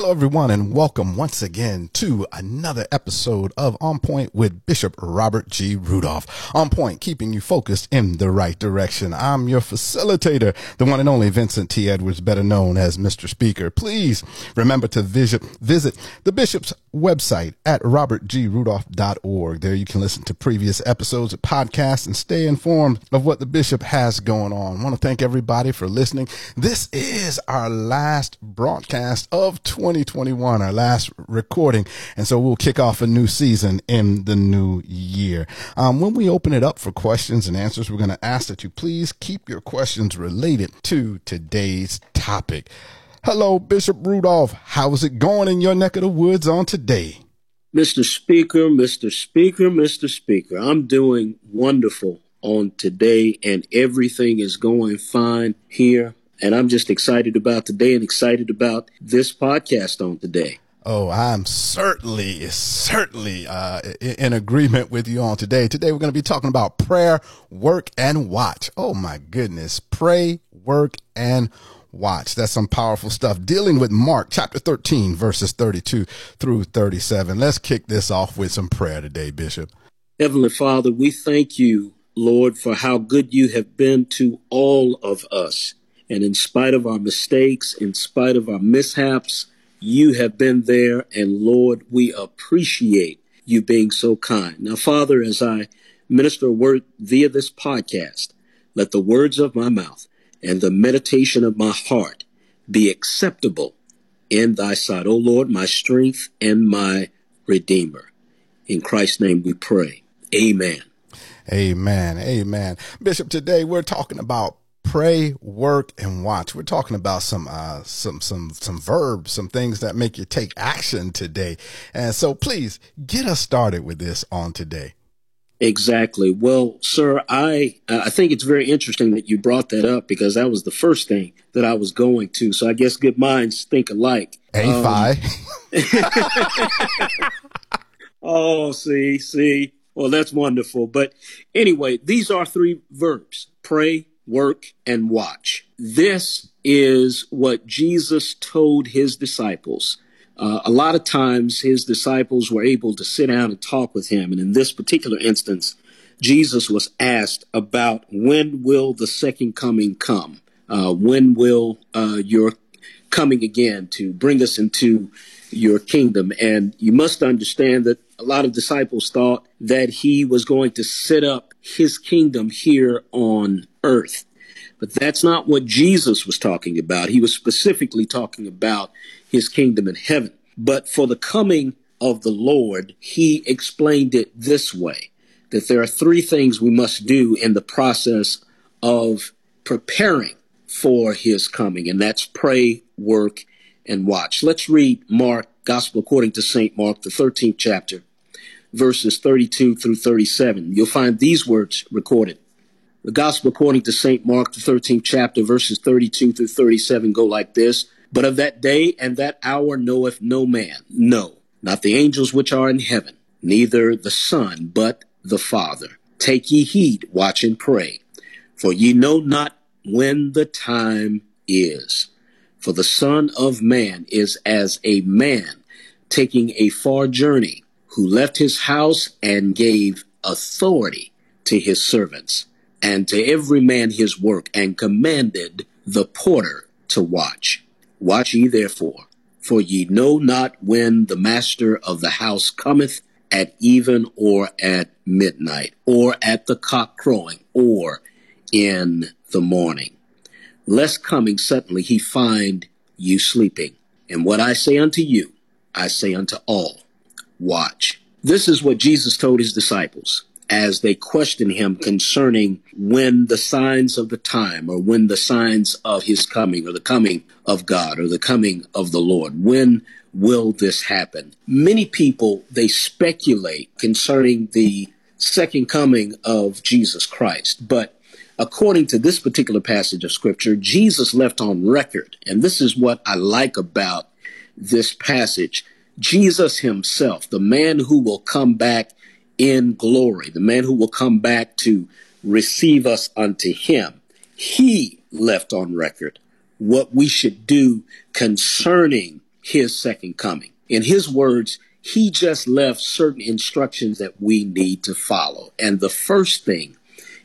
Hello, everyone, and welcome once again to another episode of On Point with Bishop Robert G. Rudolph. On Point, keeping you focused in the right direction. I'm your facilitator, the one and only Vincent T. Edwards, better known as Mr. Speaker. Please remember to visit, visit the Bishop's website at robertgrudolph.org. There you can listen to previous episodes of podcasts and stay informed of what the Bishop has going on. I want to thank everybody for listening. This is our last broadcast of 20 2021, our last recording. And so we'll kick off a new season in the new year. Um, when we open it up for questions and answers, we're going to ask that you please keep your questions related to today's topic. Hello, Bishop Rudolph. How's it going in your neck of the woods on today? Mr. Speaker, Mr. Speaker, Mr. Speaker, I'm doing wonderful on today and everything is going fine here and I'm just excited about today and excited about this podcast on today. Oh, I'm certainly, certainly uh, in agreement with you on today. Today, we're going to be talking about prayer, work, and watch. Oh, my goodness. Pray, work, and watch. That's some powerful stuff. Dealing with Mark chapter 13, verses 32 through 37. Let's kick this off with some prayer today, Bishop. Heavenly Father, we thank you, Lord, for how good you have been to all of us. And in spite of our mistakes, in spite of our mishaps, you have been there. And Lord, we appreciate you being so kind. Now, Father, as I minister word via this podcast, let the words of my mouth and the meditation of my heart be acceptable in thy sight. O Lord, my strength and my redeemer. In Christ's name we pray. Amen. Amen. Amen. Bishop, today we're talking about pray, work, and watch. We're talking about some uh, some some some verbs, some things that make you take action today. And so, please get us started with this on today. Exactly. Well, sir, I I think it's very interesting that you brought that up because that was the first thing that I was going to. So I guess good minds think alike. A five. Um, oh, see, see. Well, that's wonderful. But anyway, these are three verbs: pray, work, and watch. This is what Jesus told his disciples. Uh, a lot of times his disciples were able to sit down and talk with him. And in this particular instance, Jesus was asked about when will the second coming come? Uh, when will uh, your coming again to bring us into your kingdom? And you must understand that a lot of disciples thought that he was going to set up his kingdom here on earth. But that's not what Jesus was talking about. He was specifically talking about his kingdom in heaven. But for the coming of the Lord, he explained it this way that there are three things we must do in the process of preparing for his coming, and that's pray, work, and watch. Let's read Mark, Gospel according to St. Mark, the 13th chapter, verses 32 through 37. You'll find these words recorded. The gospel according to St. Mark, the 13th chapter, verses 32 through 37 go like this. But of that day and that hour knoweth no man, no, not the angels which are in heaven, neither the Son, but the Father. Take ye heed, watch and pray, for ye know not when the time is. For the Son of Man is as a man taking a far journey, who left his house and gave authority to his servants and to every man his work, and commanded the porter to watch. Watch ye therefore, for ye know not when the master of the house cometh at even or at midnight, or at the cock crowing, or in the morning. Lest coming suddenly he find you sleeping. And what I say unto you, I say unto all, watch. This is what Jesus told his disciples as they question him concerning when the signs of the time or when the signs of his coming or the coming of God or the coming of the Lord. When will this happen? Many people, they speculate concerning the second coming of Jesus Christ, but according to this particular passage of scripture, Jesus left on record, and this is what I like about this passage. Jesus himself, the man who will come back in glory, the man who will come back to receive us unto him, he left on record what we should do concerning his second coming. In his words, he just left certain instructions that we need to follow. And the first thing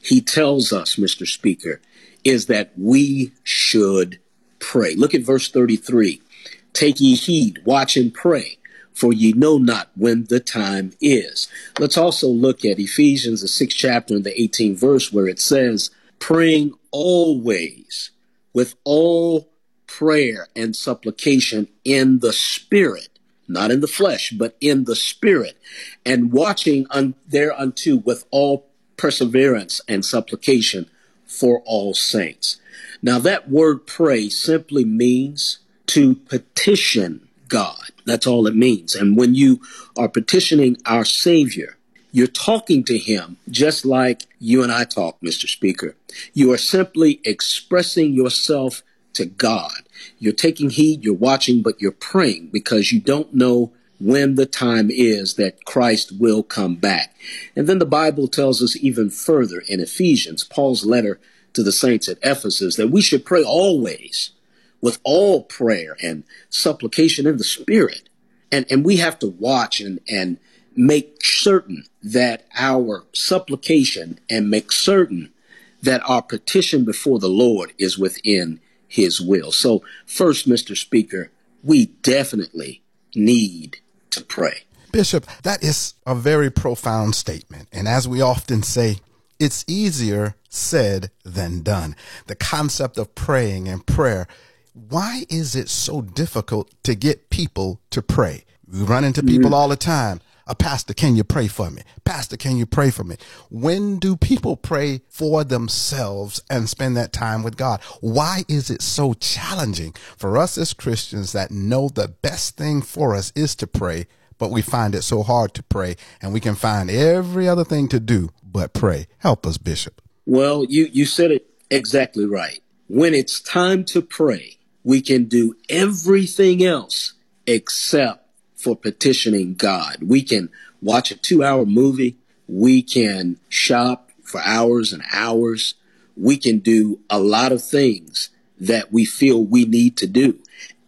he tells us, Mr. Speaker, is that we should pray. Look at verse 33. Take ye heed, watch and pray, for ye know not when the time is. Let's also look at Ephesians, the sixth chapter and the 18th verse, where it says, praying always with all prayer and supplication in the spirit, not in the flesh, but in the spirit, and watching un- thereunto with all perseverance and supplication for all saints. Now, that word pray simply means to petition God. That's all it means. And when you are petitioning our Savior, you're talking to him just like you and I talk, Mr. Speaker. You are simply expressing yourself to God. You're taking heed, you're watching, but you're praying because you don't know when the time is that Christ will come back. And then the Bible tells us even further in Ephesians, Paul's letter to the saints at Ephesus, that we should pray always with all prayer and supplication in the Spirit. And, and we have to watch and, and make certain that our supplication and make certain that our petition before the Lord is within his will. So first, Mr. Speaker, we definitely need to pray. Bishop, that is a very profound statement. And as we often say, it's easier said than done. The concept of praying and prayer. Why is it so difficult to get people to pray? We run into people mm-hmm. all the time. A pastor, can you pray for me? Pastor, can you pray for me? When do people pray for themselves and spend that time with God? Why is it so challenging for us as Christians that know the best thing for us is to pray, but we find it so hard to pray and we can find every other thing to do but pray? Help us, Bishop. Well, you, you said it exactly right. When it's time to pray, we can do everything else except for petitioning God. We can watch a two hour movie. We can shop for hours and hours. We can do a lot of things that we feel we need to do.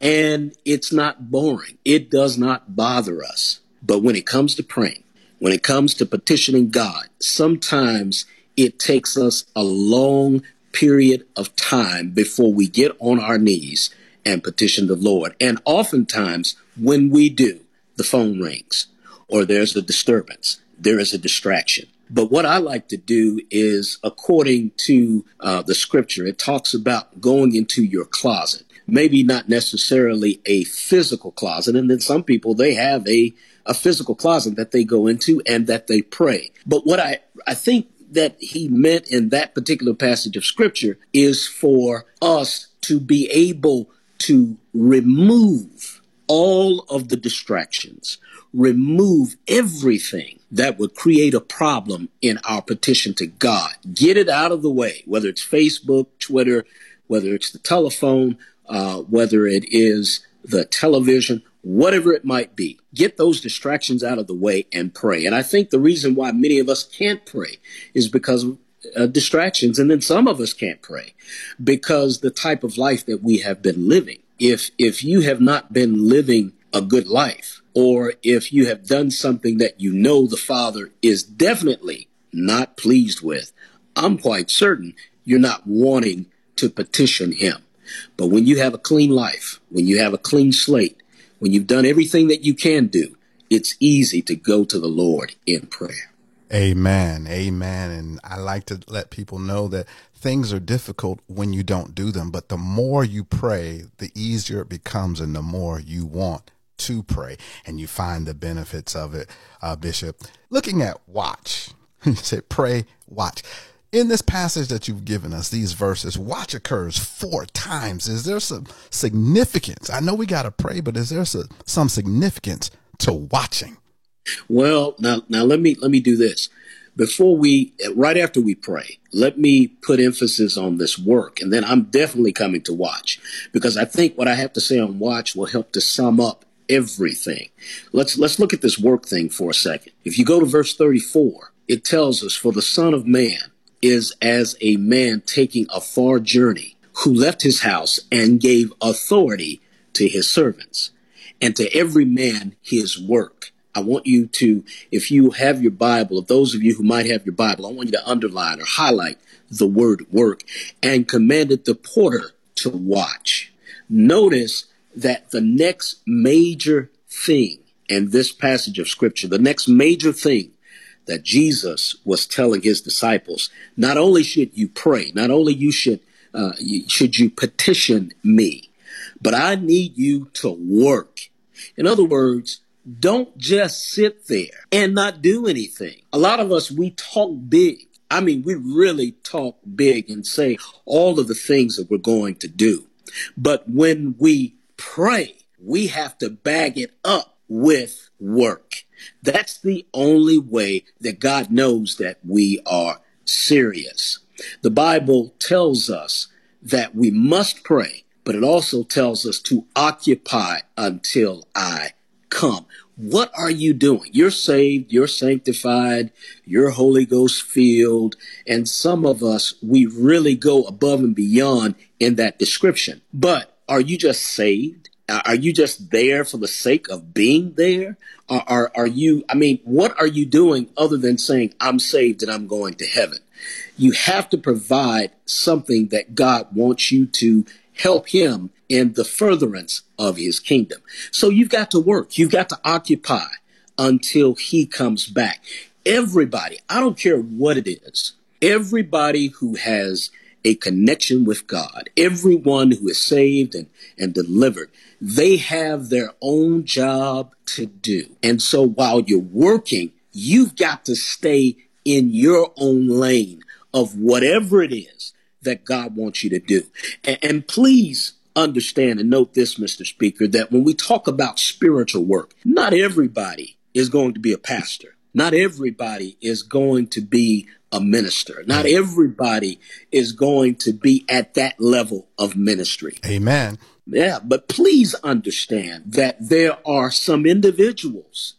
And it's not boring. It does not bother us. But when it comes to praying, when it comes to petitioning God, sometimes it takes us a long period of time before we get on our knees and petition the Lord. And oftentimes when we do, the phone rings or there's a disturbance, there is a distraction. But what I like to do is, according to uh, the scripture, it talks about going into your closet. Maybe not necessarily a physical closet. And then some people, they have a, a physical closet that they go into and that they pray. But what I, I think that he meant in that particular passage of scripture is for us to be able to remove all of the distractions, remove everything that would create a problem in our petition to God. Get it out of the way, whether it's Facebook, Twitter, whether it's the telephone, uh, whether it is the television, whatever it might be. Get those distractions out of the way and pray. And I think the reason why many of us can't pray is because of uh, distractions. And then some of us can't pray because the type of life that we have been living if if you have not been living a good life or if you have done something that you know the father is definitely not pleased with i'm quite certain you're not wanting to petition him but when you have a clean life when you have a clean slate when you've done everything that you can do it's easy to go to the lord in prayer Amen. Amen. And I like to let people know that things are difficult when you don't do them, but the more you pray, the easier it becomes and the more you want to pray and you find the benefits of it, uh, Bishop. Looking at watch, you said pray, watch. In this passage that you've given us, these verses, watch occurs four times. Is there some significance? I know we got to pray, but is there some significance to watching? Well, now now let me let me do this. Before we right after we pray, let me put emphasis on this work and then I'm definitely coming to watch because I think what I have to say on watch will help to sum up everything. Let's let's look at this work thing for a second. If you go to verse 34, it tells us for the son of man is as a man taking a far journey who left his house and gave authority to his servants and to every man his work. I want you to, if you have your Bible, of those of you who might have your Bible, I want you to underline or highlight the word work and commanded the porter to watch. Notice that the next major thing in this passage of scripture, the next major thing that Jesus was telling his disciples, not only should you pray, not only you should, uh, should you petition me, but I need you to work. In other words, don't just sit there and not do anything. A lot of us, we talk big. I mean, we really talk big and say all of the things that we're going to do. But when we pray, we have to bag it up with work. That's the only way that God knows that we are serious. The Bible tells us that we must pray, but it also tells us to occupy until I come. What are you doing? You're saved, you're sanctified, you're Holy Ghost filled, and some of us, we really go above and beyond in that description. But are you just saved? Uh, are you just there for the sake of being there? Are, are, are you, I mean, what are you doing other than saying, I'm saved and I'm going to heaven? You have to provide something that God wants you to help him in the furtherance of his kingdom. So you've got to work. You've got to occupy until he comes back. Everybody, I don't care what it is, everybody who has a connection with God, everyone who is saved and, and delivered, they have their own job to do. And so while you're working, you've got to stay in your own lane of whatever it is that God wants you to do. And, and please understand and note this, Mr. Speaker, that when we talk about spiritual work, not everybody is going to be a pastor. Not everybody is going to be a minister. Not everybody is going to be at that level of ministry. Amen. Yeah, but please understand that there are some individuals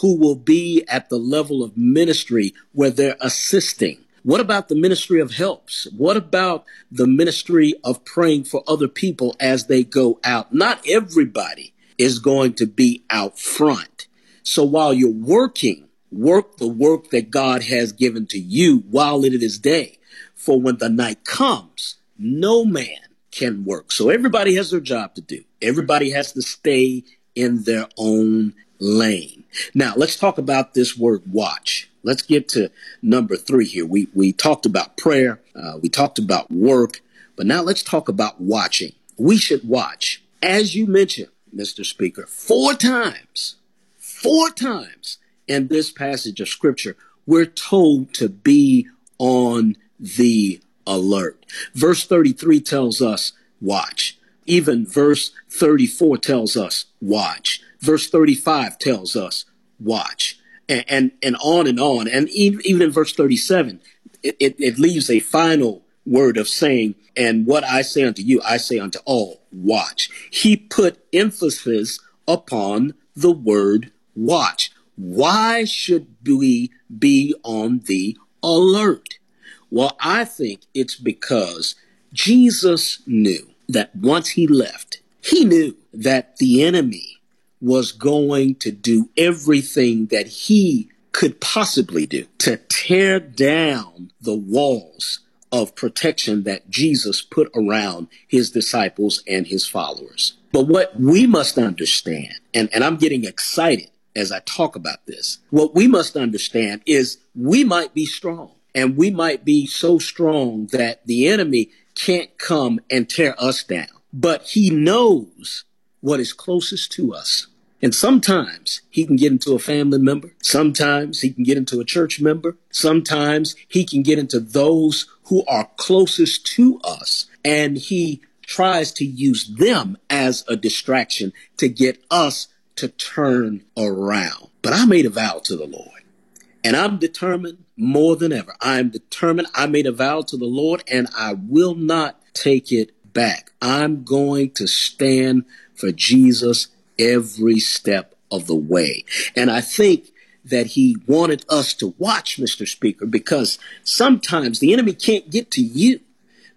who will be at the level of ministry where they're assisting. What about the ministry of helps? What about the ministry of praying for other people as they go out? Not everybody is going to be out front. So while you're working, work the work that God has given to you while it is day. For when the night comes, no man can work. So everybody has their job to do. Everybody has to stay in their own lane. Now let's talk about this word watch. Let's get to number three here. We, we talked about prayer. Uh, we talked about work, but now let's talk about watching. We should watch. As you mentioned, Mr. Speaker, four times, four times in this passage of scripture, we're told to be on the alert. Verse 33 tells us, watch. Even verse 34 tells us, watch. Verse 35 tells us, watch. And, and, and on and on. And even in verse 37, it, it, it leaves a final word of saying, and what I say unto you, I say unto all, watch. He put emphasis upon the word watch. Why should we be on the alert? Well, I think it's because Jesus knew that once he left, he knew that the enemy was going to do everything that he could possibly do to tear down the walls of protection that Jesus put around his disciples and his followers. But what we must understand, and, and I'm getting excited as I talk about this, what we must understand is we might be strong and we might be so strong that the enemy can't come and tear us down. But he knows what is closest to us. And sometimes he can get into a family member. Sometimes he can get into a church member. Sometimes he can get into those who are closest to us. And he tries to use them as a distraction to get us to turn around. But I made a vow to the Lord and I'm determined more than ever. I'm determined. I made a vow to the Lord and I will not take it back. I'm going to stand for Jesus every step of the way. And I think that he wanted us to watch, Mr. Speaker, because sometimes the enemy can't get to you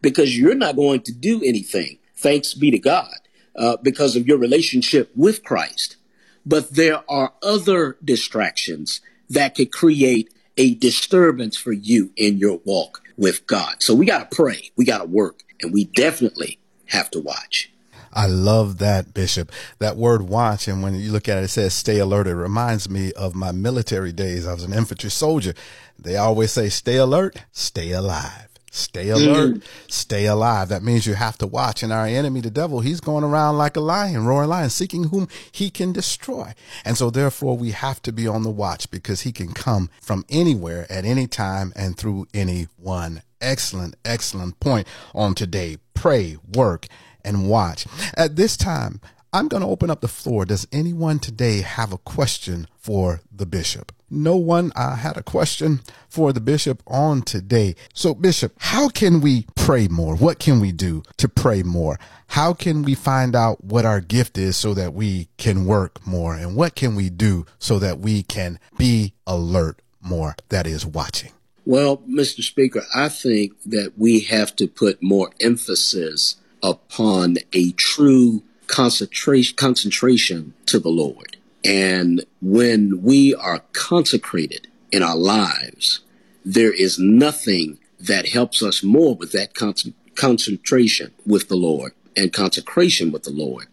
because you're not going to do anything. Thanks be to God uh, because of your relationship with Christ. But there are other distractions that could create a disturbance for you in your walk with God. So we got to pray, we got to work, and we definitely have to watch. I love that, Bishop. That word watch, and when you look at it, it says stay alert. It reminds me of my military days. I was an infantry soldier. They always say stay alert, stay alive. Stay alert, mm. stay alive. That means you have to watch. And our enemy, the devil, he's going around like a lion, roaring lion, seeking whom he can destroy. And so therefore we have to be on the watch because he can come from anywhere at any time and through anyone. Excellent, excellent point on today. Pray, work, and watch. At this time, I'm going to open up the floor. Does anyone today have a question for the bishop? No one uh, had a question for the bishop on today. So, Bishop, how can we pray more? What can we do to pray more? How can we find out what our gift is so that we can work more? And what can we do so that we can be alert more? That is watching. Well, Mr. Speaker, I think that we have to put more emphasis upon a true concentration, concentration to the Lord. And when we are consecrated in our lives, there is nothing that helps us more with that con- concentration with the Lord and consecration with the Lord,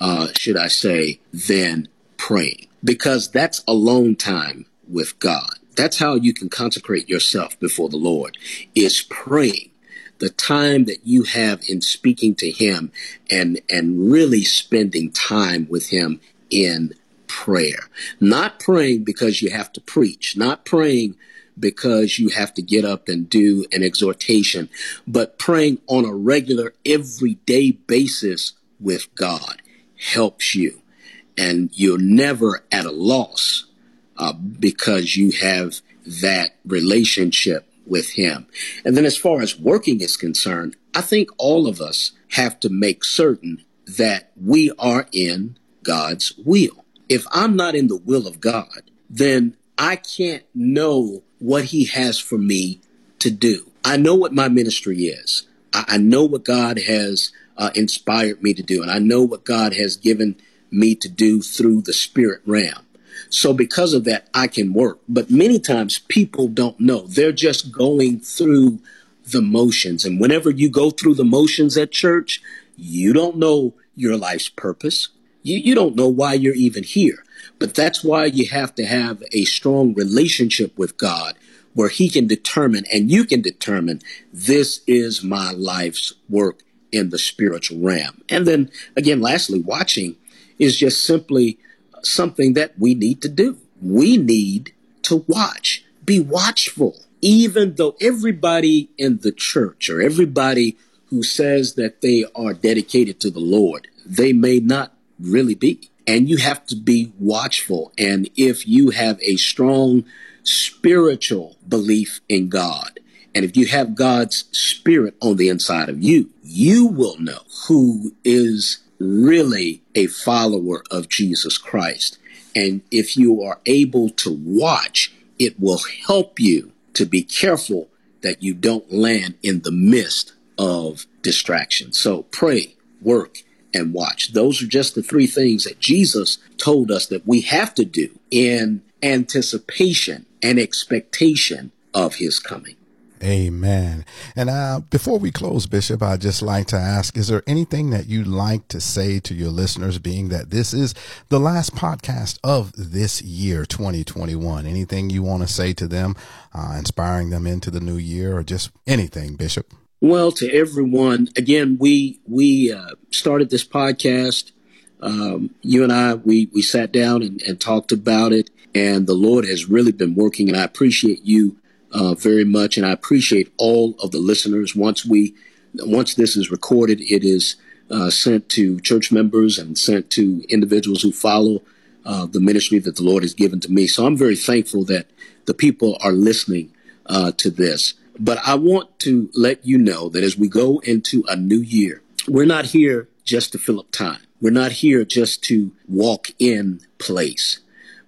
uh, should I say, than praying. Because that's alone time with God. That's how you can consecrate yourself before the Lord, is praying the time that you have in speaking to him and and really spending time with him in prayer not praying because you have to preach not praying because you have to get up and do an exhortation but praying on a regular everyday basis with God helps you and you're never at a loss uh, because you have that relationship with him. And then as far as working is concerned, I think all of us have to make certain that we are in God's will. If I'm not in the will of God, then I can't know what he has for me to do. I know what my ministry is. I, I know what God has uh, inspired me to do, and I know what God has given me to do through the spirit realm. So because of that, I can work. But many times people don't know. They're just going through the motions. And whenever you go through the motions at church, you don't know your life's purpose. You, you don't know why you're even here. But that's why you have to have a strong relationship with God where he can determine and you can determine this is my life's work in the spiritual realm. And then again, lastly, watching is just simply something that we need to do. We need to watch, be watchful, even though everybody in the church or everybody who says that they are dedicated to the Lord, they may not really be. And you have to be watchful. And if you have a strong spiritual belief in God, and if you have God's spirit on the inside of you, you will know who is really a follower of Jesus Christ. And if you are able to watch, it will help you to be careful that you don't land in the midst of distraction. So pray, work, and watch. Those are just the three things that Jesus told us that we have to do in anticipation and expectation of his coming. Amen. And uh, before we close, Bishop, I'd just like to ask Is there anything that you'd like to say to your listeners, being that this is the last podcast of this year, 2021? Anything you want to say to them, uh, inspiring them into the new year, or just anything, Bishop? Well, to everyone, again, we we uh, started this podcast. Um, you and I, we we sat down and, and talked about it, and the Lord has really been working, and I appreciate you uh, very much, and I appreciate all of the listeners. Once we, once this is recorded, it is uh, sent to church members and sent to individuals who follow uh, the ministry that the Lord has given to me. So I'm very thankful that the people are listening uh, to this. But I want to let you know that as we go into a new year, we're not here just to fill up time. We're not here just to walk in place,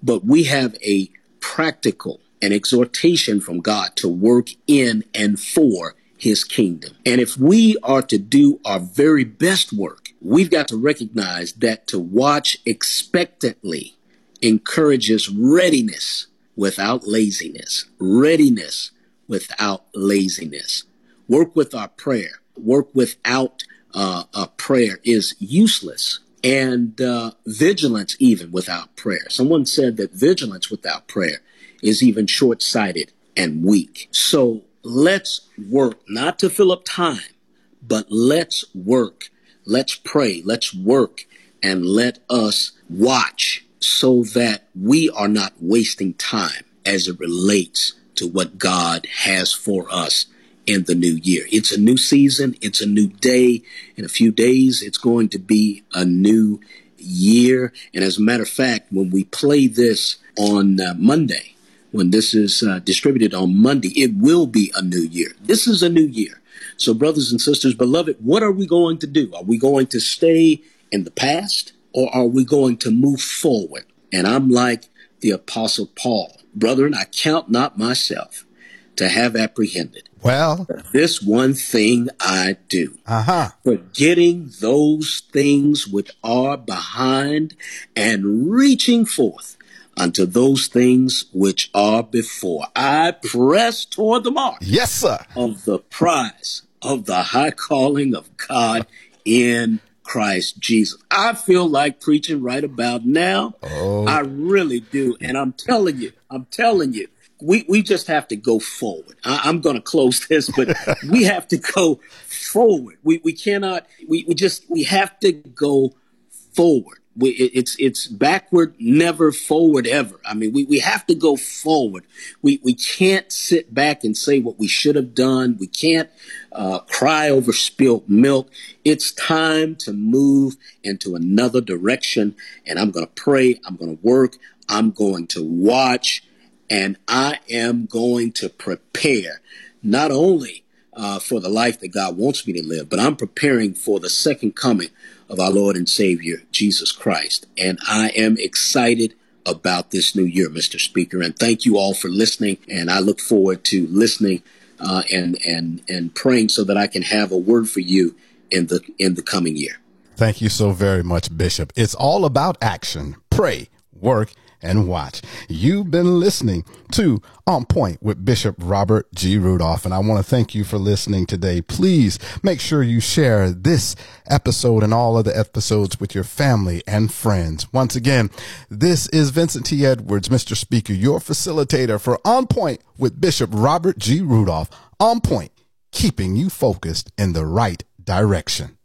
but we have a practical an exhortation from God to work in and for his kingdom. And if we are to do our very best work we've got to recognize that to watch expectantly encourages readiness without laziness. Readiness without laziness. Work with our prayer. Work without uh, a prayer is useless. And uh, vigilance, even without prayer. Someone said that vigilance without prayer is even short sighted and weak. So let's work not to fill up time, but let's work. Let's pray. Let's work and let us watch so that we are not wasting time as it relates to what God has for us in the new year. It's a new season. It's a new day. In a few days, it's going to be a new year. And as a matter of fact, when we play this on uh, Monday, when this is uh, distributed on Monday, it will be a new year. This is a new year. So, brothers and sisters, beloved, what are we going to do? Are we going to stay in the past or are we going to move forward? And I'm like the Apostle Paul. Brethren, I count not myself to have apprehended. Well, this one thing I do, uh-huh. forgetting those things which are behind and reaching forth unto those things which are before. I press toward the mark. Yes, sir. Of the prize of the high calling of God in Christ Jesus. I feel like preaching right about now. Oh. I really do. And I'm telling you, I'm telling you, we, we just have to go forward. I, am going to close this, but we have to go forward. We, we cannot, we, we just, we have to go forward. We, it's it's backward, never forward, ever. I mean, we, we have to go forward. We we can't sit back and say what we should have done. We can't uh, cry over spilt milk. It's time to move into another direction. And I'm going to pray. I'm going to work. I'm going to watch, and I am going to prepare not only uh, for the life that God wants me to live, but I'm preparing for the second coming of our Lord and Savior, Jesus Christ. And I am excited about this new year, Mr. Speaker. And thank you all for listening. And I look forward to listening uh, and and and praying so that I can have a word for you in the in the coming year. Thank you so very much, Bishop. It's all about action. Pray, work, and watch. You've been listening to On Point with Bishop Robert G. Rudolph, and I want to thank you for listening today. Please make sure you share this episode and all other episodes with your family and friends. Once again, this is Vincent T. Edwards, Mr. Speaker, your facilitator for On Point with Bishop Robert G. Rudolph. On Point, keeping you focused in the right direction.